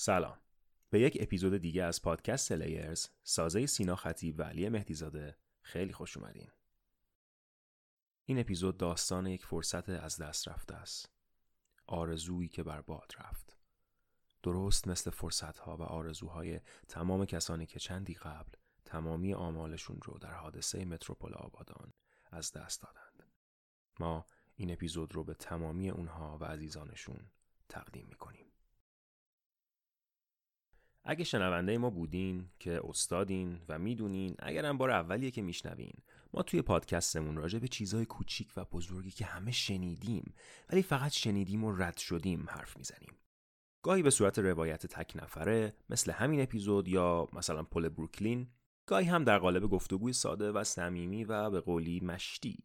سلام. به یک اپیزود دیگه از پادکست لیرز سازه سینا خطیب و علی مهدیزاده خیلی خوش اومدین. این اپیزود داستان یک فرصت از دست رفته است. آرزویی که بر باد رفت. درست مثل فرصتها و آرزوهای تمام کسانی که چندی قبل تمامی آمالشون رو در حادثه متروپول آبادان از دست دادند. ما این اپیزود رو به تمامی اونها و عزیزانشون تقدیم می‌کنیم. اگه شنونده ما بودین که استادین و می‌دونین اگرم بار اولیه که میشنوین ما توی پادکستمون راجع به چیزای کوچیک و بزرگی که همه شنیدیم ولی فقط شنیدیم و رد شدیم حرف می‌زنیم. گاهی به صورت روایت تک نفره مثل همین اپیزود یا مثلا پل بروکلین گاهی هم در قالب گفتگوی ساده و صمیمی و به قولی مشتی.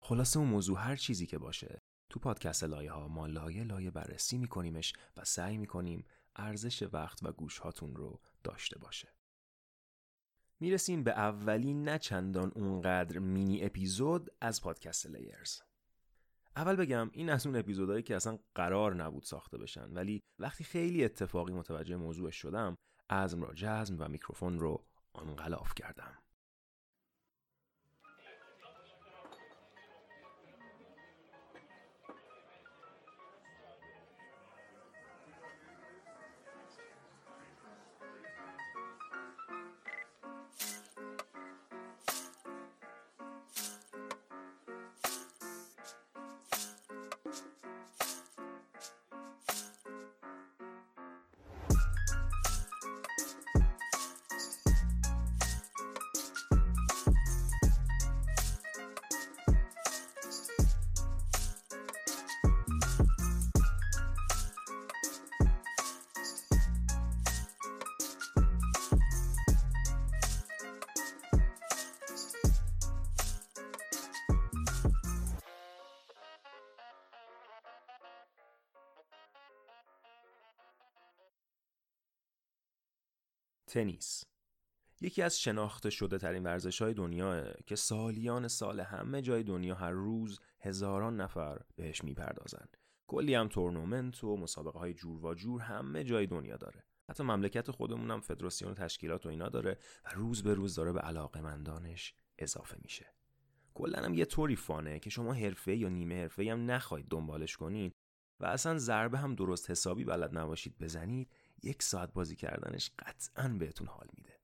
خلاصه اون موضوع هر چیزی که باشه تو پادکست لایه ها ما لایه لایه بررسی میکنیمش و سعی می‌کنیم ارزش وقت و گوش هاتون رو داشته باشه. می‌رسیم به اولین نه چندان اونقدر مینی اپیزود از پادکست لیرز. اول بگم این از اون اپیزودهایی که اصلا قرار نبود ساخته بشن ولی وقتی خیلی اتفاقی متوجه موضوعش شدم عزم را جزم و میکروفون رو انقلاف کردم. تنیس یکی از شناخته شده ترین ورزش های دنیا که سالیان سال همه جای دنیا هر روز هزاران نفر بهش می‌پردازن. کلی هم تورنمنت و مسابقه های جور و جور همه جای دنیا داره. حتی مملکت خودمون هم فدراسیون و تشکیلات و اینا داره و روز به روز داره به علاقه مندانش اضافه میشه. کلا هم یه طوری فانه که شما حرفه یا نیمه حرفه هم نخواهید دنبالش کنین و اصلا ضربه هم درست حسابی بلد نباشید بزنید یک ساعت بازی کردنش قطعا بهتون حال میده.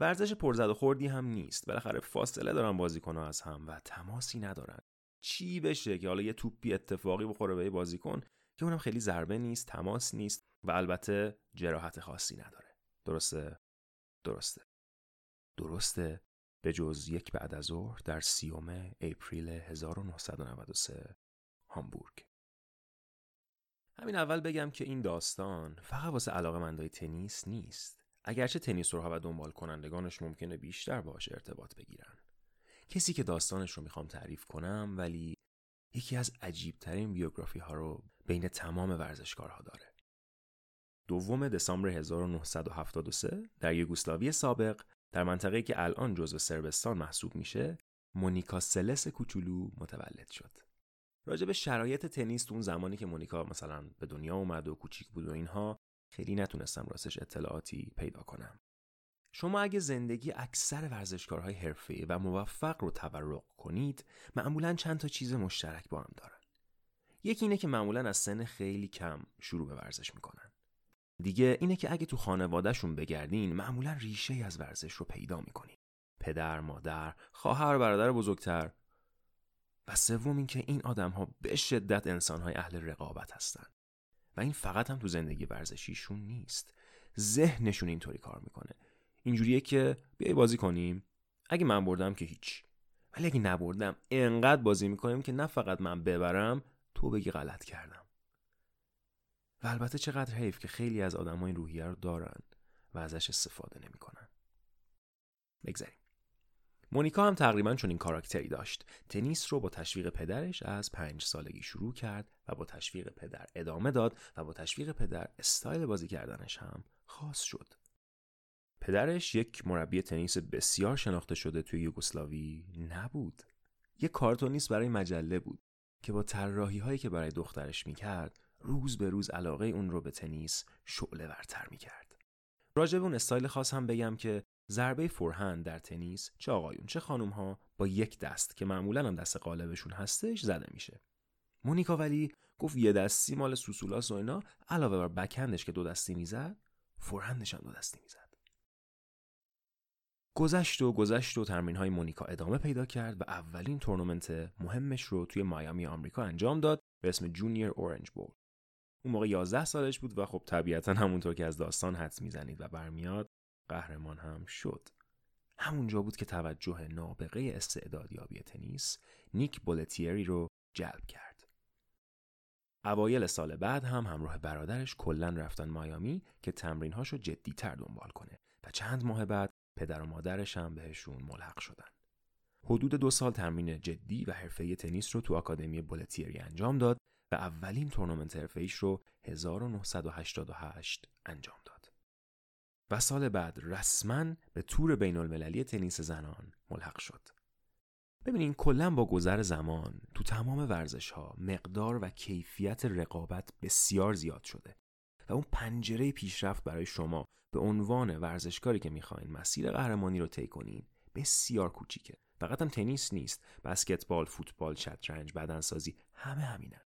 ورزش پرزد و خوردی هم نیست. بالاخره فاصله دارن بازیکنها از هم و تماسی ندارن. چی بشه که حالا یه توپی اتفاقی بخوره به بازیکن که اونم خیلی ضربه نیست تماس نیست و البته جراحت خاصی نداره. درسته؟ درسته. درسته. به جز یک بعد از ظهر در سیوم اپریل 1993 هامبورگ. همین اول بگم که این داستان فقط واسه علاقه مندای تنیس نیست. اگرچه تنیسورها و دنبال کنندگانش ممکنه بیشتر باش ارتباط بگیرن. کسی که داستانش رو می‌خوام تعریف کنم ولی یکی از عجیبترین بیوگرافی ها رو بین تمام ورزشکارها داره. دوم دسامبر 1973 در یوگسلاوی سابق در منطقه‌ای که الان جزو سربستان محسوب میشه مونیکا سلس کوچولو متولد شد. راجع به شرایط تنیس تو اون زمانی که مونیکا مثلا به دنیا اومد و کوچیک بود و اینها خیلی نتونستم راستش اطلاعاتی پیدا کنم. شما اگه زندگی اکثر ورزشکارهای حرفه و موفق رو تبرق کنید معمولا چند تا چیز مشترک با هم دارن. یکی اینه که معمولا از سن خیلی کم شروع به ورزش می‌کنن. دیگه اینه که اگه تو خانوادهشون بگردین معمولا ریشه از ورزش رو پیدا می‌کنین. پدر، مادر، خواهر، برادر بزرگتر. و سوم اینکه این آدم ها به شدت انسان های اهل رقابت هستند و این فقط هم تو زندگی ورزشیشون نیست. ذهنشون اینطوری کار می‌کنه. اینجوریه که بیای بازی کنیم. اگه من بردم که هیچ. ولی اگه نبردم انقدر بازی می‌کنیم که نه فقط من ببرم تو بگی غلط کردم. و البته چقدر حیف که خیلی از آدم این روحیه رو دارن و ازش استفاده نمی‌کنن. بگذاریم. مونیکا هم تقریبا چون این کاراکتری داشت. تنیس رو با تشویق پدرش از پنج سالگی شروع کرد و با تشویق پدر ادامه داد و با تشویق پدر استایل بازی کردنش هم خاص شد. پدرش یک مربی تنیس بسیار شناخته شده توی یوگسلاوی نبود. یک کارتونیست برای مجله بود که با طراحی هایی که برای دخترش می‌کرد روز به روز علاقه اون رو به تنیس شعله ورتر می کرد. راجع به اون استایل خاص هم بگم که ضربه forehand در تنیس چه آقایون چه خانوم ها با یک دست که معمولا هم دست غالبشون هستش زده میشه. مونیکا ولی گفت یه دستی مال سوسولاس و اینا علاوه بر backhand ش که دو دستی می‌زد forehand ش هم دو دستی می‌زد. گذشت و گذشت و تمرین های مونیکا ادامه پیدا کرد و اولین تورنمنت مهمش رو توی مایامی آمریکا انجام داد به اسم Junior Orange Bowl. اون موقع 11 سالش بود و خب طبیعتا همونطور که از داستان حدس می‌زنید و برمیاد قهرمان هم شد. همونجا بود که توجه نابغه استعدادیابی تنیس نیک بولتیری رو جلب کرد. اوایل سال بعد هم همراه برادرش کلا رفتن مایامی که تمرینهاشو جدی تر دنبال کنه و چند ماه بعد پدر و مادرش هم بهشون ملحق شدن. حدود دو سال تمرین جدی و حرفه‌ای تنیس رو تو آکادمی بولتیری انجام داد و اولین تورنمنت حرفه‌ایش رو 1988 انجام داد. و سال بعد رسما به تور بین المللی تنیس زنان ملحق شد. ببینین کلا با گذر زمان تو تمام ورزش ها مقدار و کیفیت رقابت بسیار زیاد شده و اون پنجره پیشرفت برای شما به عنوان ورزشکاری که می‌خواین مسیر قهرمانی رو طی کنین بسیار کوچیکه فقط هم تنیس نیست بسکتبال فوتبال شطرنج بدنسازی همه همینن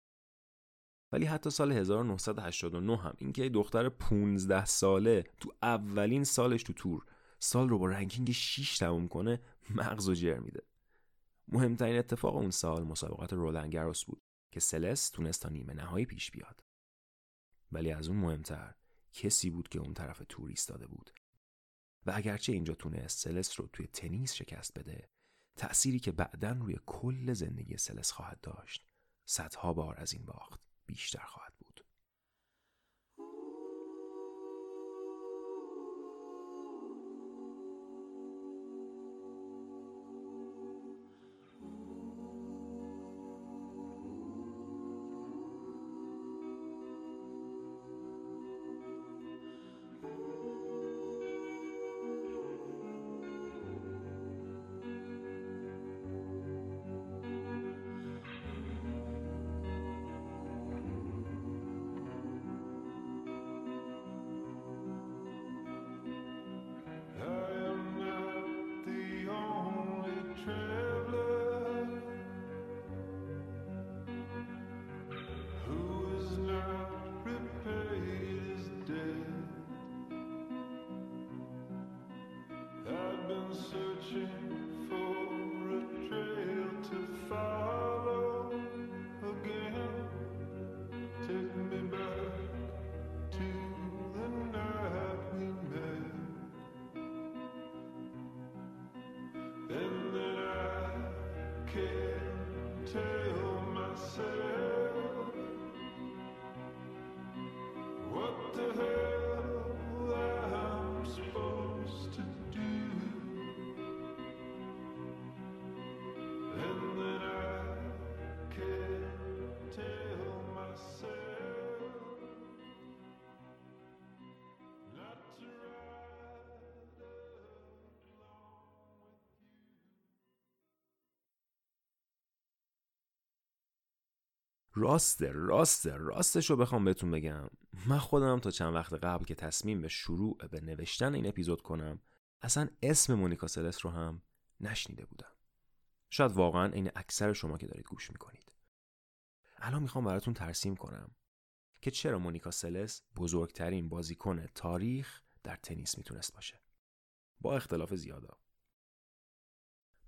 ولی حتی سال 1989 هم. اینکه دختر 15 ساله تو اولین سالش تو تور سال رو با رنکینگ 6 تموم کنه مغز و جر میده. مهمترین اتفاق اون سال مسابقات رولنگروس بود که سلس تونست تا نیمه نهایی پیش بیاد. ولی از اون مهمتر کسی بود که اون طرف تور ایستاده بود. و اگرچه اینجا تونست سلس رو توی تنیس شکست بده تأثیری که بعدا روی کل زندگی سلس خواهد داشت صدها بار از این باخت. بیشتر خواهد راسته راسته راستش رو بخوام بهتون بگم. من خودم تا چند وقت قبل که تصمیم به شروع به نوشتن این اپیزود کنم اصلا اسم مونیکا سلس رو هم نشنیده بودم. شاید واقعا این اکثر شما که دارید گوش می‌کنید. الان می‌خوام براتون ترسیم کنم که چرا مونیکا سلس بزرگترین بازیکن تاریخ در تنیس می‌تونست باشه. با اختلاف زیادا.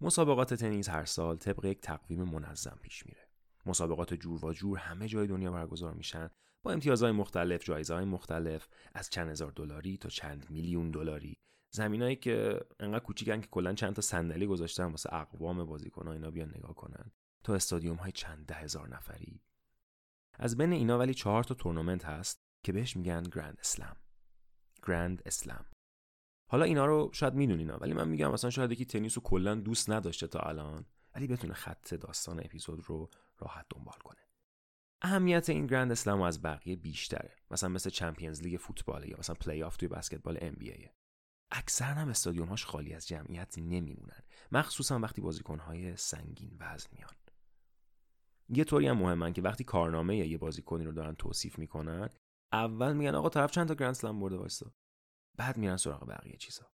مسابقات تنیس هر سال طبق یک تقویم منظم پیش میره. مسابقات جور و جور همه جای دنیا برگزار میشن. با امتیازهای مختلف های مختلف از چند هزار دلاری تا چند میلیون دلاری. زمینایی که انقدر کوچیکن که کلا چند تا صندلی گذاشتن واسه اقوام بازیکن‌ها اینا بیان نگاه کنن. تا استادیوم های چند ده هزار نفری. از بین اینا ولی چهار تا تورنمنت هست که بهش میگن گرند اسلم. گرند اسلم. حالا اینا رو شاید می‌دونین ولی من میگم مثلا شاید یکی تنیس رو کلا دوست نداشته تا الان. ولی بتونه خط داستان اپیزود رو راحت دنبال کنه. اهمیت این Grand Slam از بقیه بیشتره. مثلا مثل Champions League فوتبال یا مثلا پلی آف توی بسکتبال NBA. اکثر هم استادیوم هاش خالی از جمعیت نمیمونن. مخصوصا وقتی بازیکن های سنگین وزن میان. یه طوری هم مهمن که وقتی کارنامه یه بازیکنی رو دارن توصیف می‌کنن اول میگن آقا طرف چند تا گرند اسلم برده وایسا بعد میرن سراغ بقیه چیزا.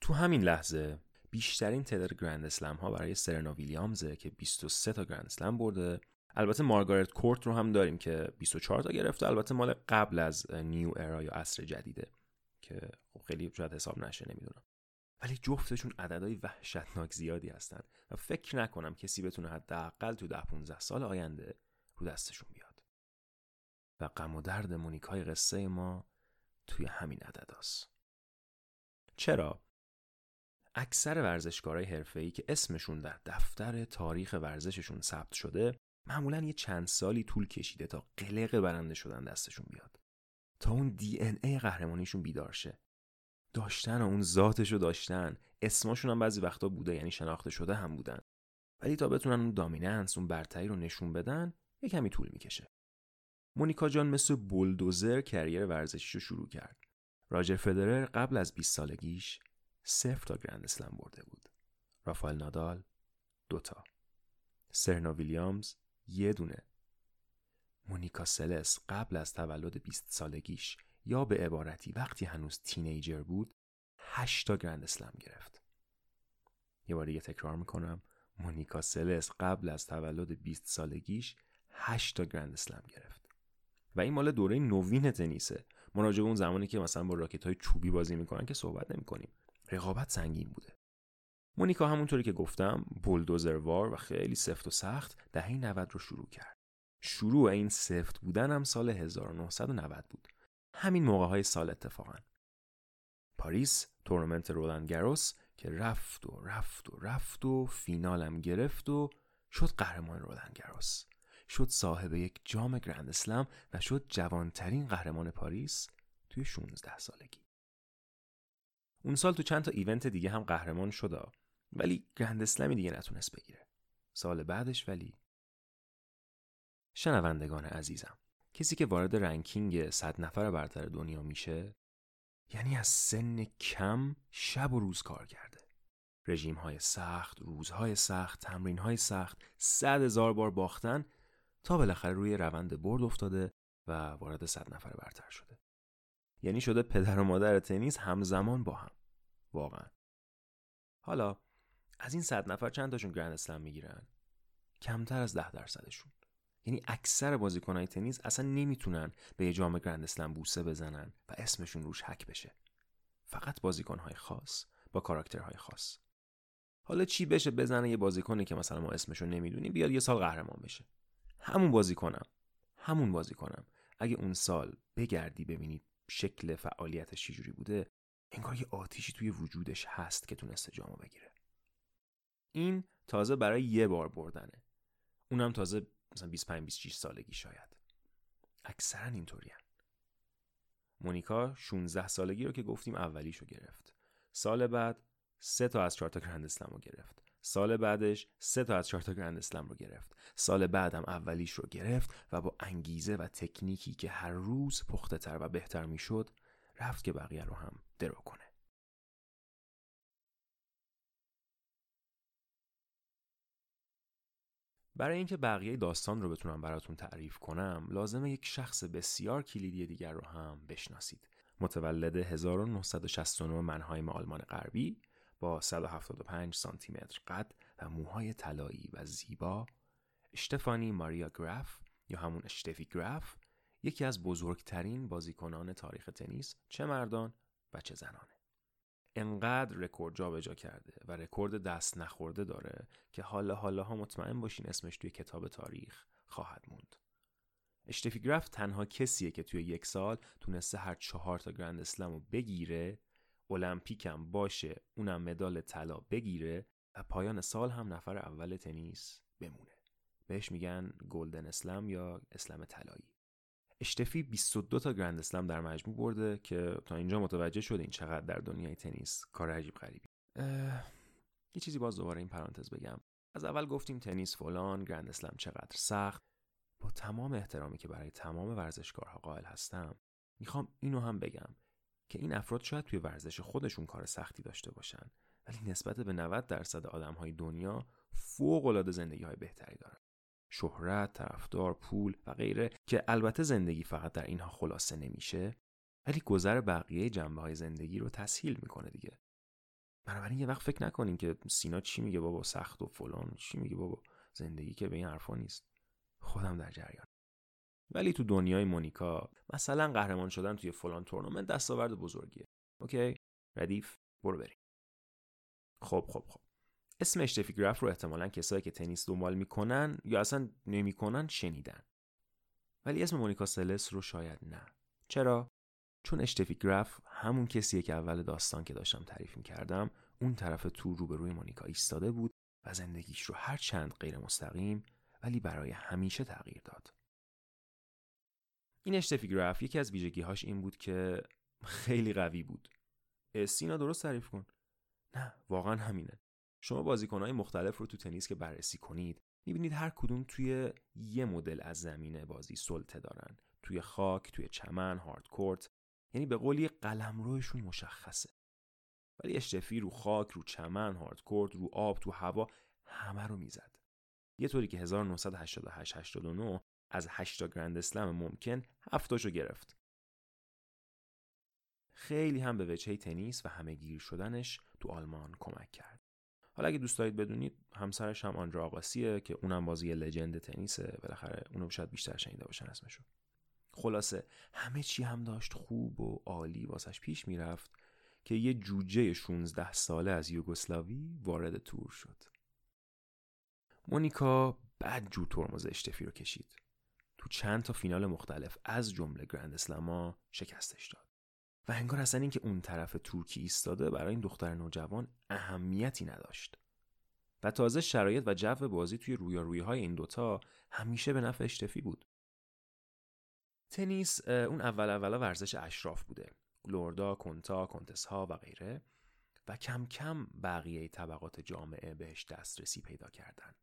تو همین لحظه بیشترین تعداد گرند اسلم ها برای سرنا ویلیامزه که 23 تا گرند اسلم برده. البته مارگارت کورت رو هم داریم که 24 تا گرفته. البته مال قبل از نیو ارا یا عصر جدیده که خب خیلی شاید حساب نشه نمی‌دونم. ولی جفتشون عددهای وحشتناک زیادی هستن و فکر نکنم کسی بتونه حداقل تو ده 15 سال آینده رو دستشون بیاد. و غم و درد مونیکای قصه ما توی همین عدداست چرا؟ اکثر ورزشکارای حرفه‌ای که اسمشون در دفتر تاریخ ورزششون ثبت شده معمولا یه چند سالی طول کشیده تا قلق برنده شدن دستشون بیاد. تا اون دی ان ای قهرمانیشون بیدار شه. داشتن و اون ذاتشو داشتن. اسمشون هم بعضی وقتا بوده یعنی شناخته شده هم بودن. ولی تا بتونن اون دامیننس اون برتری رو نشون بدن یه کمی طول می‌کشه. مونیکا جان مثل بولدوزر کریر ورزشیش رو شروع کرد. راجر فدرر قبل از 20 سالگیش صفر تا گرند اسلم برده بود. رافائل نادال دوتا سرنا ویلیامز یه دونه. مونیکا سلس قبل از تولد 20 سالگیش یا به عبارتی وقتی هنوز تینیجر بود 8 تا گرند اسلم گرفت. یه بار دیگه تکرار می‌کنم مونیکا سلس قبل از تولد 20 سالگیش 8 تا گرند اسلم گرفت. و این مال دوره نوین تنیسه. مناجب اون زمانی که مثلا با راکت های چوبی بازی می‌کنن که صحبت نمی کنیم رقابت سنگین بوده. مونیکا همونطوری که گفتم بولدوزروار و خیلی سفت و سخت دهه 90 رو شروع کرد. شروع این سفت بودن هم سال 1990 بود. همین موقع های سال اتفاقا. پاریس تورنمنت رولند گروس که رفت و رفت و رفت و فینالم گرفت و شد قهرمان رولند گروس. شد صاحب یک جام Grand Slam و شد جوانترین قهرمان پاریس توی 16 سالگی. اون سال تو چند تا event دیگه هم قهرمان شد ولی Grand Slam ی دیگه نتونست بگیره. سال بعدش ولی. شنوندگان عزیزم کسی که وارد رنکینگ صد نفر برتر دنیا میشه یعنی از سن کم شب و روز کار کرده. رژیم های سخت، روزهای سخت، تمرین های سخت، صد هزار بار باختن تا بالاخره روی روند برد افتاده و وارد صد نفر برتر شده. یعنی شده پدر و مادر تنیس همزمان با هم. واقعا. حالا از این صد نفر چند تاشون گرند اسلم می‌گیرن؟ کمتر از ده درصدشون. یعنی اکثر بازیکنهای تنیس اصلا نمی‌تونن به یه جام گرند اسلم بوسه بزنن و اسمشون روش حک بشه. فقط بازیکنهای خاص با کاراکترهای خاص. حالا چی بشه بزنه یه بازیکنی که مثلا ما اسمشو نمی‌دونیم بیاد یه سال قهرمان بشه؟ همون بازیکنم. همون بازیکنم. اگه اون سال بگردی ببینید شکل فعالیتش چجوری بوده انگار یه آتیشی توی وجودش هست که تونسته جامو بگیره. این تازه برای یه بار بردنه. اونم تازه مثلا 25 26 سالگی شاید. اکثرا اینطوری مونیکا 16 سالگی رو که گفتیم اولیشو گرفت. سال بعد سه تا از چهار تا گرند اسلم گرفت. سال بعدش سه تا از چهار تا گرند اسلم رو گرفت. سال بعدم اولیش رو گرفت و با انگیزه و تکنیکی که هر روز پخته تر و بهتر می‌شد رفت که بقیه رو هم درو کنه. برای اینکه بقیه داستان رو بتونم براتون تعریف کنم لازمه یک شخص بسیار کلیدی دیگر رو هم بشناسید. متولد 1969 منهایم آلمان غربی با 175 سانتی متر قد و موهای طلایی و زیبا اشتفانی ماریا گراف یا همون اشتفی گراف یکی از بزرگترین بازیکنان تاریخ تنیس چه مردان و چه زنانه انقدر رکورد جابجا کرده و رکورد دست نخورده داره که حالا حالا ها مطمئن باشین اسمش توی کتاب تاریخ خواهد موند. اشتفی گراف تنها کسیه که توی یک سال تونسته هر چهار تا Grand Slam رو بگیره المپیکم باشه اونم مدال طلا بگیره و پایان سال هم نفر اول تنیس بمونه. بهش میگن گلدن اسلم یا اسلم طلایی. اشتفی 22 تا گرند اسلم در مجموع برده که تا اینجا متوجه شده چقدر در دنیای تنیس کار عجیب غریبی یه چیزی باز دوباره این پرانتز بگم. از اول گفتیم تنیس فلان گرند اسلم چقدر سخت. با تمام احترامی که برای تمام ورزشکارها قائل هستم می‌خوام اینو هم بگم. که این افراد شاید توی ورزش خودشون کار سختی داشته باشن ولی نسبت به 90 درصد آدم های دنیا فوق العاده زندگی های بهتری دارن. شهرت، طرفدار، پول و غیره که البته زندگی فقط در اینها خلاصه نمیشه ولی گذر بقیه جنبه های زندگی رو تسهیل می‌کنه دیگه. بنابراین یه وقت فکر نکنین که سینا چی میگه بابا سخت و فلان چی میگه بابا زندگی که به این حرفا نیست. خودم در جریان ولی تو دنیای مونیکا مثلا قهرمان شدن توی فلان تورنمنت دستاورد بزرگیه. اوکی؟ ردیف برو بریم. خب خب خب. اسم اشتفی گراف رو احتمالا کسایی که تنیس دنبال می‌کنن یا اصلا نمی‌کنن شنیدن. ولی اسم مونیکا سلس رو شاید نه. چرا؟ چون اشتفی گراف همون کسیه که اول داستان که داشتم تعریف می‌کردم اون طرف تو روبروی مونیکا ایستاده بود و زندگیش رو هر چند غیر مستقیم ولی برای همیشه تغییر داد. این اشتفی گراف یکی از ویژگیهاش این بود که خیلی قوی بود. سینا درست تعریف کن. نه واقعا همینه. شما بازیکنهای مختلف رو تو تنیس که بررسی کنید می‌بینید هر کدوم توی یه مدل از زمین بازی سلطه دارن. توی خاک توی چمن هاردکورت یعنی به قولی قلم روشون مشخصه. ولی اشتفی رو خاک رو چمن هاردکورت رو آب تو هوا همه رو می‌زد. یه طوری که 1988 89 از 8 گرند اسلم ممکن هفتاشو گرفت. خیلی هم به وجهه تنیس و همه گیر شدنش تو آلمان کمک کرد. حالا اگه دوست دارید بدونید همسرش هم آندرا آقاسیه که اونم بازی لجند تنیسه. بالاخره اونو شاید بیشتر شنیده باشن اسمشو. خلاصه همه چی هم داشت خوب و عالی واسش پیش می‌رفت که یه جوجه 16 ساله از یوگسلاوی وارد تور شد. مونیکا بد جو ترمز اشتفی رو کشید. تو چند تا فینال مختلف از جمله گرند اسلما شکستش داد. و انگار اصلا اینکه اون طرف ترکی ایستاده برای این دختر نوجوان اهمیتی نداشت. و تازه شرایط و جو بازی توی رویارویی های این دوتا همیشه به نفع اشتفی بود. تنیس اون اول اولا ورزش اشراف بوده. لوردا، کنتا، کنتس ها و غیره. و کم کم بقیه طبقات جامعه بهش دسترسی پیدا کردن.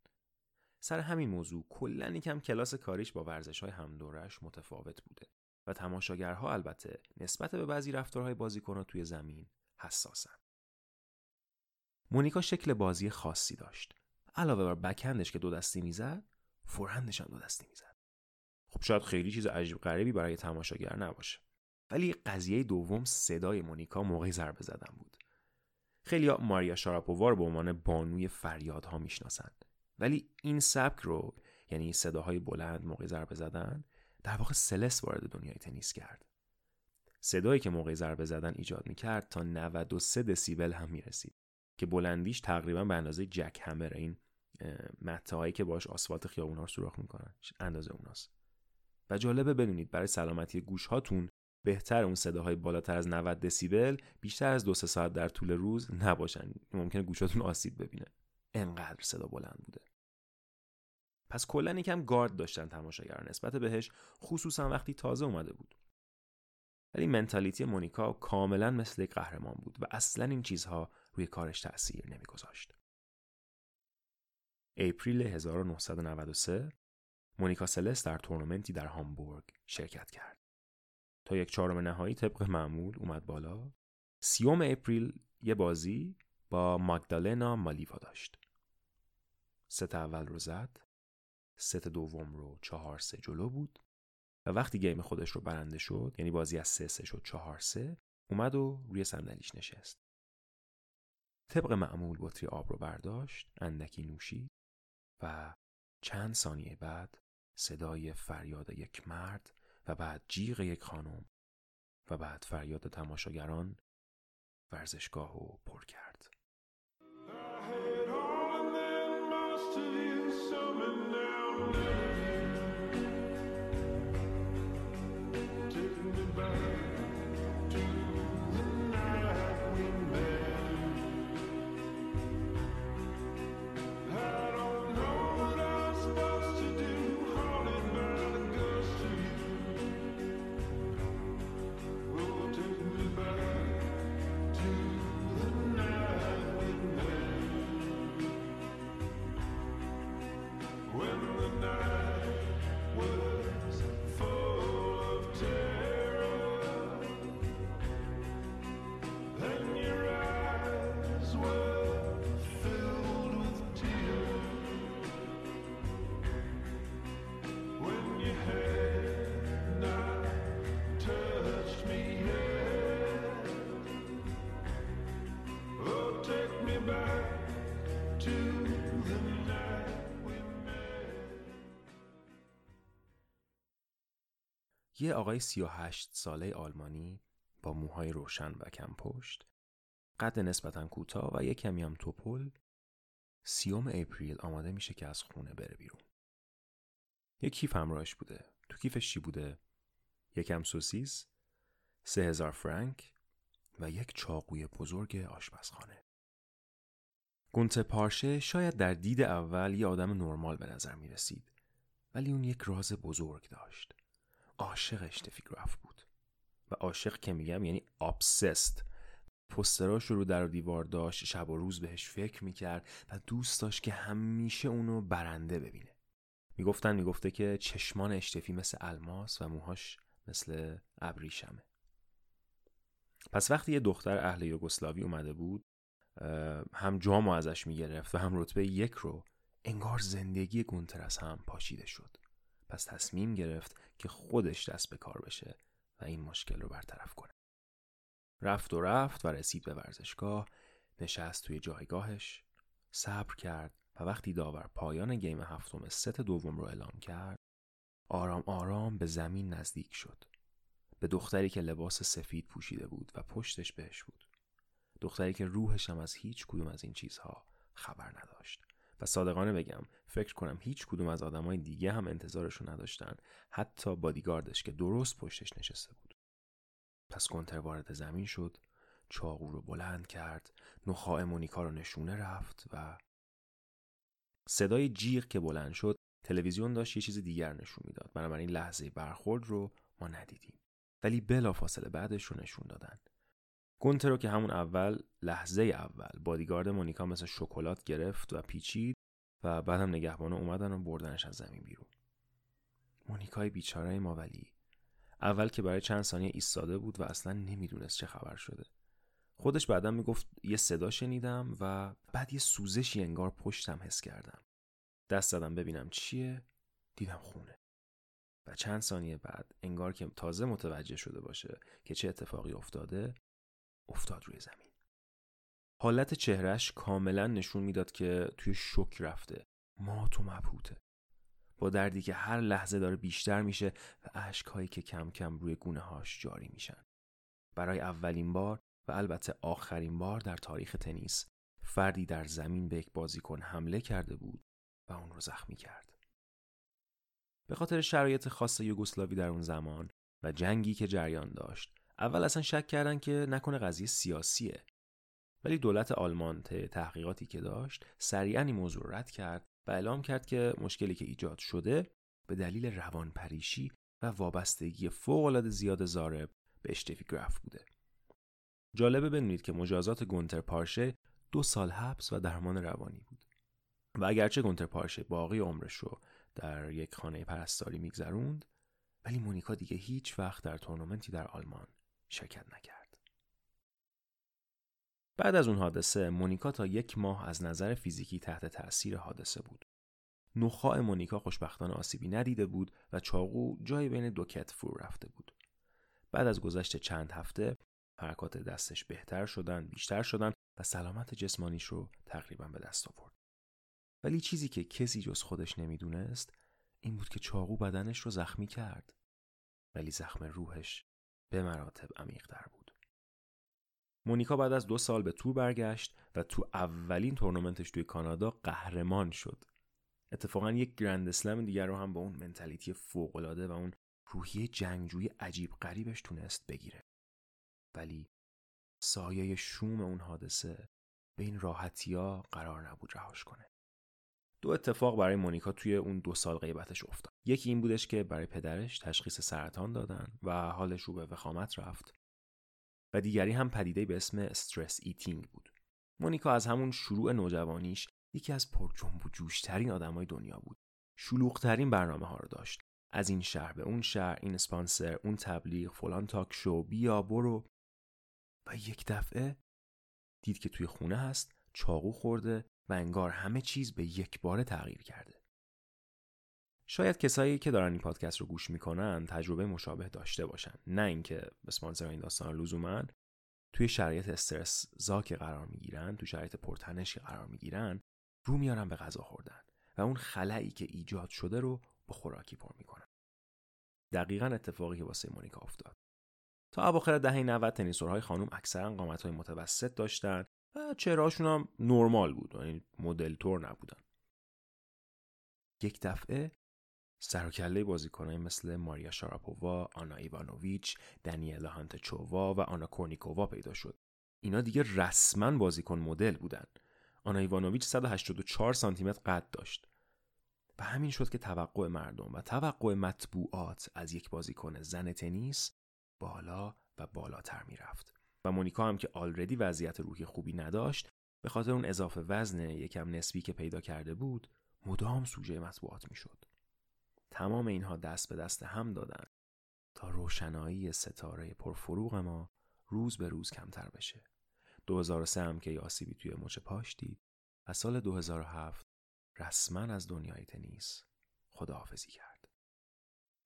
سر همین موضوع کلا یکم کلاس کاریش با ورزش های همدورش متفاوت بوده و تماشاگرها البته نسبت به بعضی رفتارهای بازیکنها توی زمین حساسن. مونیکا شکل بازی خاصی داشت. علاوه بر بکندش که دو دستی می‌زد، فورهندش هم دو دستی می‌زد. خب شاید خیلی چیز عجیب غریبی برای تماشاگر نباشه. ولی قضیه دوم صدای مونیکا موقع ضربه زدن بود. خیلی ماریا شاراپووا رو به عنوان بانوی فریادها می‌شناسند. ولی این سبک رو یعنی صداهای بلند موقع ضربه زدن در واقع سلس وارد دنیای تنیس کرد. صدایی که موقع ضربه زدن ایجاد می کرد تا 93 دسیبل هم می رسید که بلندیش تقریبا به اندازه جک همر این مته که باش آسفالت خیابون ها سوراخ می‌کنن. اندازه اوناست. و جالبه بدونید برای سلامتی گوش هاتون بهتر اون صداهای بالاتر از 90 دسیبل بیشتر از دو سه ساعت در طول روز نباشن. ممکنه گوشاتون آسیب ببینه. انقدر صدا بلند بوده پس کلا یکم گارد داشتن تماشاگران نسبت بهش خصوصا وقتی تازه اومده بود ولی منتالیتی مونیکا کاملا مثل یک قهرمان بود و اصلا این چیزها روی کارش تأثیر نمیگذاشت. April 1993 مونیکا سلس در تورنمنتی در هامبورگ شرکت کرد. تا یک چهارم نهایی طبق معمول اومد بالا. سیوم April یه بازی با ماگدالنا مالیوا داشت. ست اول رو زد ست دوم رو چهار سه جلو بود و وقتی گیم خودش رو برنده شد یعنی بازی از سه سه شد چهار سه اومد و روی صندلیش نشست. طبق معمول بطری آب رو برداشت اندکی نوشید و چند ثانیه بعد صدای فریاد یک مرد و بعد جیغ یک خانم و بعد فریاد تماشاگران ورزشگاه رو پر کرد. lost you, so many. یه آقای 38 ساله آلمانی با موهای روشن و کم پشت قد نسبتا کوتاه و یک کمی هم تپل سیوم April آماده میشه که از خونه بره بیرون. یک کیف همراهش بوده. تو کیفش چی بوده؟ یکم سوسیس سه هزار فرانک و یک چاقوی بزرگ آشپزخانه. گونتر پارشه شاید در دید اول یه آدم نرمال به نظر می رسید ولی اون یک راز بزرگ داشت. عاشق اشتفیگراف بود. و عاشق که میگم یعنی آبسست پستراش رو در دیوار داشت شب و روز بهش فکر می‌کرد و دوست داشت که همیشه اونو برنده ببینه. می‌گفتن می‌گفته که چشمان اشتفی مثل الماس و موهاش مثل ابریشمه. پس وقتی یه دختر اهل یوگسلاوی اومده بود هم جامو ازش می‌گرفت و هم رتبه یک رو انگار زندگی گونتر از هم پاشیده شد. پس تصمیم گرفت که خودش دست به کار بشه و این مشکل رو برطرف کنه. رفت و رفت و رسید به ورزشگاه نشست توی جایگاهش صبر کرد و وقتی داور پایان گیم هفتم ست دوم رو اعلام کرد آرام آرام به زمین نزدیک شد. به دختری که لباس سفید پوشیده بود و پشتش بهش بود. دختری که روحش هم از هیچ کدوم از این چیزها خبر نداشت. و صادقانه بگم فکر کنم هیچ کدوم از آدمای دیگه هم انتظارشو نداشتن حتی بادیگاردش که درست پشتش نشسته بود. پس گونتر وارد زمین شد چاقو رو بلند کرد نخاع مونیکا رو نشونه رفت و صدای جیغ که بلند شد تلویزیون داشت یه چیز دیگر نشون می‌داد. بنابراین لحظه برخورد رو ما ندیدیم. ولی بلا فاصله بعدش رو نشون دادن. گونتر رو که همون اول لحظه اول بادیگارد مونیکا مثل شکلات گرفت و پیچید و بعد هم نگهبانا اومدن و بردنش از زمین بیرون. مونیکای بیچاره ما ولی اول که برای چند ثانیه ایستاده بود و اصلا نمی‌دونست چه خبر شده. خودش بعدا می‌گفت یه صدا شنیدم و بعد یه سوزشی انگار پشتم حس کردم. دست زدم ببینم چیه. دیدم خونه. و چند ثانیه بعد انگار که تازه متوجه شده باشه که چه اتفاقی افتاده افتاد روی زمین. حالت چهرش کاملا نشون می‌داد که توی شک رفته. مات و مبهوته. با دردی که هر لحظه داره بیشتر میشه و اشکهایی که کم کم روی گونه هاش جاری میشن. برای اولین بار و البته آخرین بار در تاریخ تنیس فردی در زمین به یک بازیکن حمله کرده بود و اون رو زخمی کرد. به خاطر شرایط خاص یوگسلاوی در اون زمان و جنگی که جریان داشت اول اصلا شک کردن که نکنه قضیه سیاسیه. ولی دولت آلمان طی تحقیقاتی که داشت سریعا این موضوع رد کرد و اعلام کرد که مشکلی که ایجاد شده به دلیل روانپریشی و وابستگی فوقالعاده زیاد زارب به اشتفیگراف بوده. جالبه بدونید که مجازات گونتر پارشه دو سال حبس و درمان روانی بود. و اگرچه گونتر پارشه باقی عمرش رو در یک خانه پرستاری میگذروند ولی مونیکا دیگه هیچ وقت در تورنمنتی در آلمان شرکت نکرد. بعد از اون حادثه مونیکا تا یک ماه از نظر فیزیکی تحت تأثیر حادثه بود. نخاع مونیکا خوشبختانه آسیبی ندیده بود و چاقو جای بین دو کتف فرو رفته بود. بعد از گذشت چند هفته حرکات دستش بهتر شدن، بیشتر شدن و سلامت جسمانیش رو تقریبا به دست آورد. ولی چیزی که کسی جز خودش نمی‌دونست این بود که چاقو بدنش رو زخمی کرد. ولی زخم روحش به مراتب عمیقتر بود. مونیکا بعد از دو سال به تور برگشت و تو اولین تورنمنتش توی کانادا قهرمان شد. اتفاقا یک گرند اسلم دیگر رو هم با اون منتالیتی فوقالعاده و اون روحیه جنگجوی عجیب غریبش تونست بگیره. ولی سایه شوم اون حادثه به این راحتیا قرار نبود رهاش کنه. دو اتفاق برای مونیکا توی اون دو سال غیبتش افتاد. یکی این بودش که برای پدرش تشخیص سرطان دادن و حالش رو به وخامت رفت و دیگری هم پدیده به اسم stress eating بود. مونیکا از همون شروع نوجوانیش یکی از پرجنب و جوشترین آدمای دنیا بود. شلوغترین برنامه ها رو داشت. از این شهر به اون شهر، این اسپانسر، اون تبلیغ، فلان تاک شو، بیا برو و یک دفعه دید که توی خونه هست، چاقو خورده و انگار همه چیز به یک بار تغییر کرده. شاید کسایی که دارن این پادکست رو گوش می‌کنن تجربه مشابه داشته باشن نه اینکه اسپانسر این داستان لزوما توی شرایط استرس زاک قرار می‌گیرن توی شرایط پرتنشی قرار می‌گیرن رو میارن به غذا خوردن و اون خلایی که ایجاد شده رو با خوراکی پر می‌کنن. دقیقا اتفاقی که واسه مونیکا افتاد. تا اواخر دهه 90 تنیسورهای خانم اکثرا قامتهای متوسط داشتن و چهرهاشون هم نرمال بود یعنی مدل تور نبودن یک دفعه سر و کله بازیکنایی مثل ماریا شاراپووا، آنا ایوانوویچ، دنیلا هانتچووا و آنا کورنیکووا پیدا شد. اینا دیگه رسما بازیکن مدل بودن. آنا ایوانوویچ 184 سانتی متر قد داشت. و همین شد که توقع مردم و توقع مطبوعات از یک بازیکن زن تنیس بالا و بالاتر می‌رفت. و مونیکا هم که آلردی وضعیت روحی خوبی نداشت به خاطر اون اضافه وزن یکم نسبی که پیدا کرده بود مدام سوژه مطبوعات می‌شد. تمام اینها دست به دست هم دادن تا روشنایی ستاره پرفروغ ما روز به روز کمتر بشه. 2003 هم که آسیبی توی مچ پاش دید و سال 2007 رسما از دنیای تنیس خداحافظی کرد.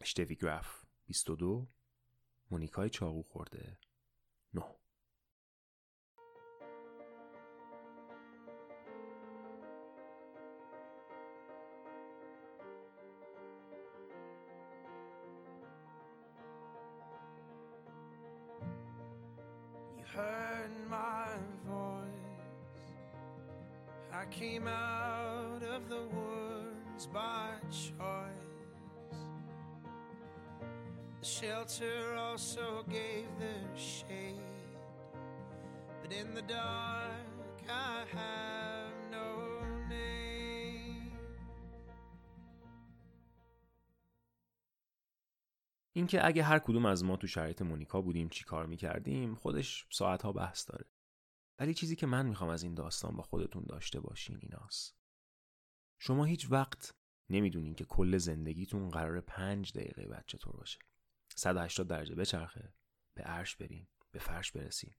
اشتوی گراف 22 مونیکای چاقو خورده 9 out of the woods by choice. The shelter also gave the shade, but in the dark I have no name. اینکه اگه هر کدوم از ما تو شرایط مونیکا بودیم چی کار می‌کردیم خودش ساعتها بحث داره ولی چیزی که من می‌خوام از این داستان با خودتون داشته باشین ایناست. شما هیچ وقت نمی‌دونین که کل زندگیتون قرار پنج دقیقه بعد چطور باشه. 180 درجه بچرخه به عرش برین به فرش برسین.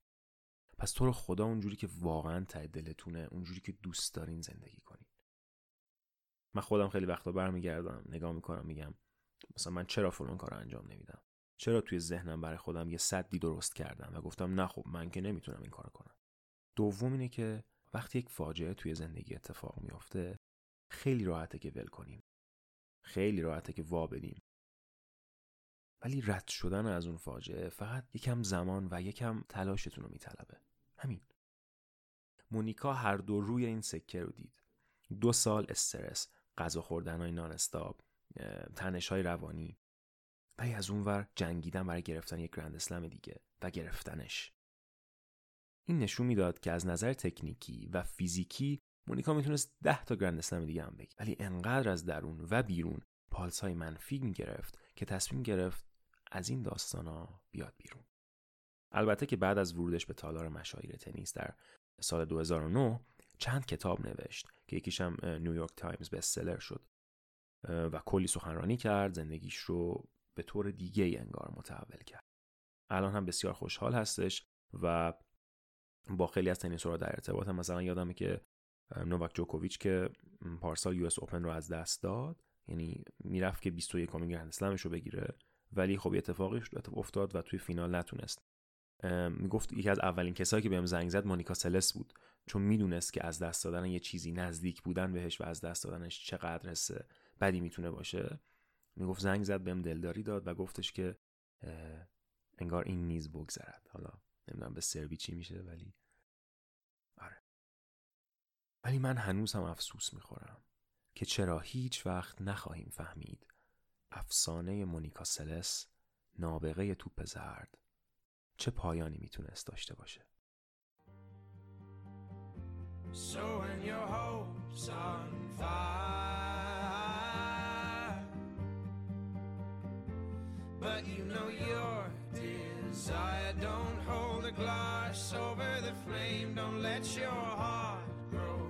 پس تو رو خدا اونجوری که واقعا ته دلتونه اونجوری که دوست دارین زندگی کنین. من خودم خیلی وقتا برمیگردم نگاه می‌کنم میگم مثلا من چرا فلان کار انجام نمیدم؟ چرا توی ذهنم برای خودم یه صدی درست کردم؟ و گفتم نه خب من که نمی‌تونم این کار کنم. دوم اینه که وقتی یک فاجعه توی زندگی اتفاق میافته خیلی راحته که ول کنیم. خیلی راحته که وا بدیم. ولی رد شدن از اون فاجعه فقط یکم زمان و یکم تلاشتون رو میطلبه. همین. مونیکا هر دو روی این سکه رو دید. دو سال استرس غذا خوردن های نان استاب تنش های روانی. و از اونور جنگیدن برای گرفتن یک گرند اسلم دیگه و گرفتنش. این نشون می‌داد که از نظر تکنیکی و فیزیکی مونیکا می‌تونست ده تا Grand Slam دیگه هم بگیره. ولی انقدر از درون و بیرون پالس های منفی می‌گرفت که تصمیم گرفت از این ها بیاد بیرون. البته که بعد از ورودش به تالار مشاهیر تنیس در سال 2009 چند کتاب نوشت که یکیش هم New York Times bestseller شد و کلی سخنرانی کرد زندگیش رو به طور دیگه ای انگار متحول کرد. الان هم بسیار خوشحال هستش و با خیلی از تنیسورها در ارتباط مثلا یادمه که نوواک جوکوویچ که پارسال یو اس اوپن رو از دست داد یعنی می‌رفت که 21 امین گرند اسلمش رو بگیره. ولی خب اتفاقی افتاد و توی فینال نتونست. می‌گفت یکی از اولین کسایی که بهم زنگ زد مونیکا سلس بود. چون می‌دونست که از دست دادن یه چیزی نزدیک بودن بهش و از دست دادنش چقدر حسه بدی می‌تونه باشه. می‌گفت زنگ زد بهم دلداری داد و گفتش که انگار این نیز بگذرد. حالا نمی‌دونم به سربی چی میشه ولی آره. ولی من هنوز هم افسوس می‌خورم که چرا هیچ وقت نخواهیم فهمید افسانه مونیکا سلس نابغه توپ زرد چه پایانی می‌تونست داشته باشه. So when your hopes on fire But you know your desire Don't hold a glass over the flame. Don't let your heart grow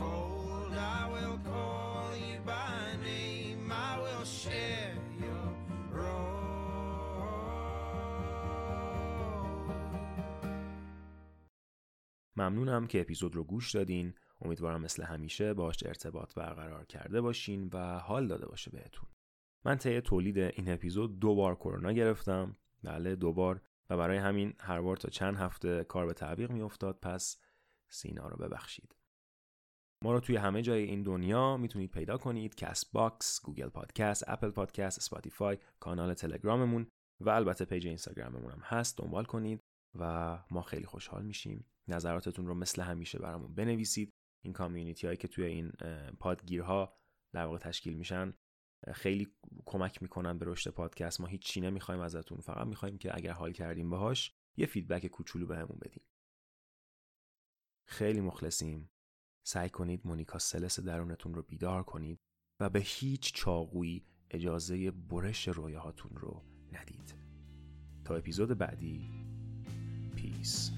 cold. I will call you by name. I will share your ممنونم که اپیزود رو گوش دادین. امیدوارم مثل همیشه باش ارتباط برقرار کرده باشین و حال داده باشه بهتون. من طی تولید این اپیزود دو بار کرونا گرفتم. بله دو بار و برای همین هر بار تا چند هفته کار به تعویق میافتاد پس سینا رو ببخشید. ما رو توی همه جای این دنیا می‌تونید پیدا کنید Castbox، Google Podcast، Apple Podcast، Spotify، کانال تلگراممون و البته page اینستاگراممون هم هست دنبال کنید و ما خیلی خوشحال میشیم. نظراتتون رو مثل همیشه برامون بنویسید. این کامیونیتی هایی که توی این پادگیرها در واقع تشکیل میشن خیلی کمک می‌کنن به رشد پادکست. ما هیچ چی نمی‌خوایم ازتون. فقط می‌خوایم که اگر حال کردیم باهاش یه فیدبک کوچولو بهمون بدین. خیلی مخلصیم. سعی کنید مونیکا سلس درونتون رو بیدار کنید و به هیچ چاقویی اجازه برش رویاهاتون رو ندید. تا اپیزود بعدی. پیس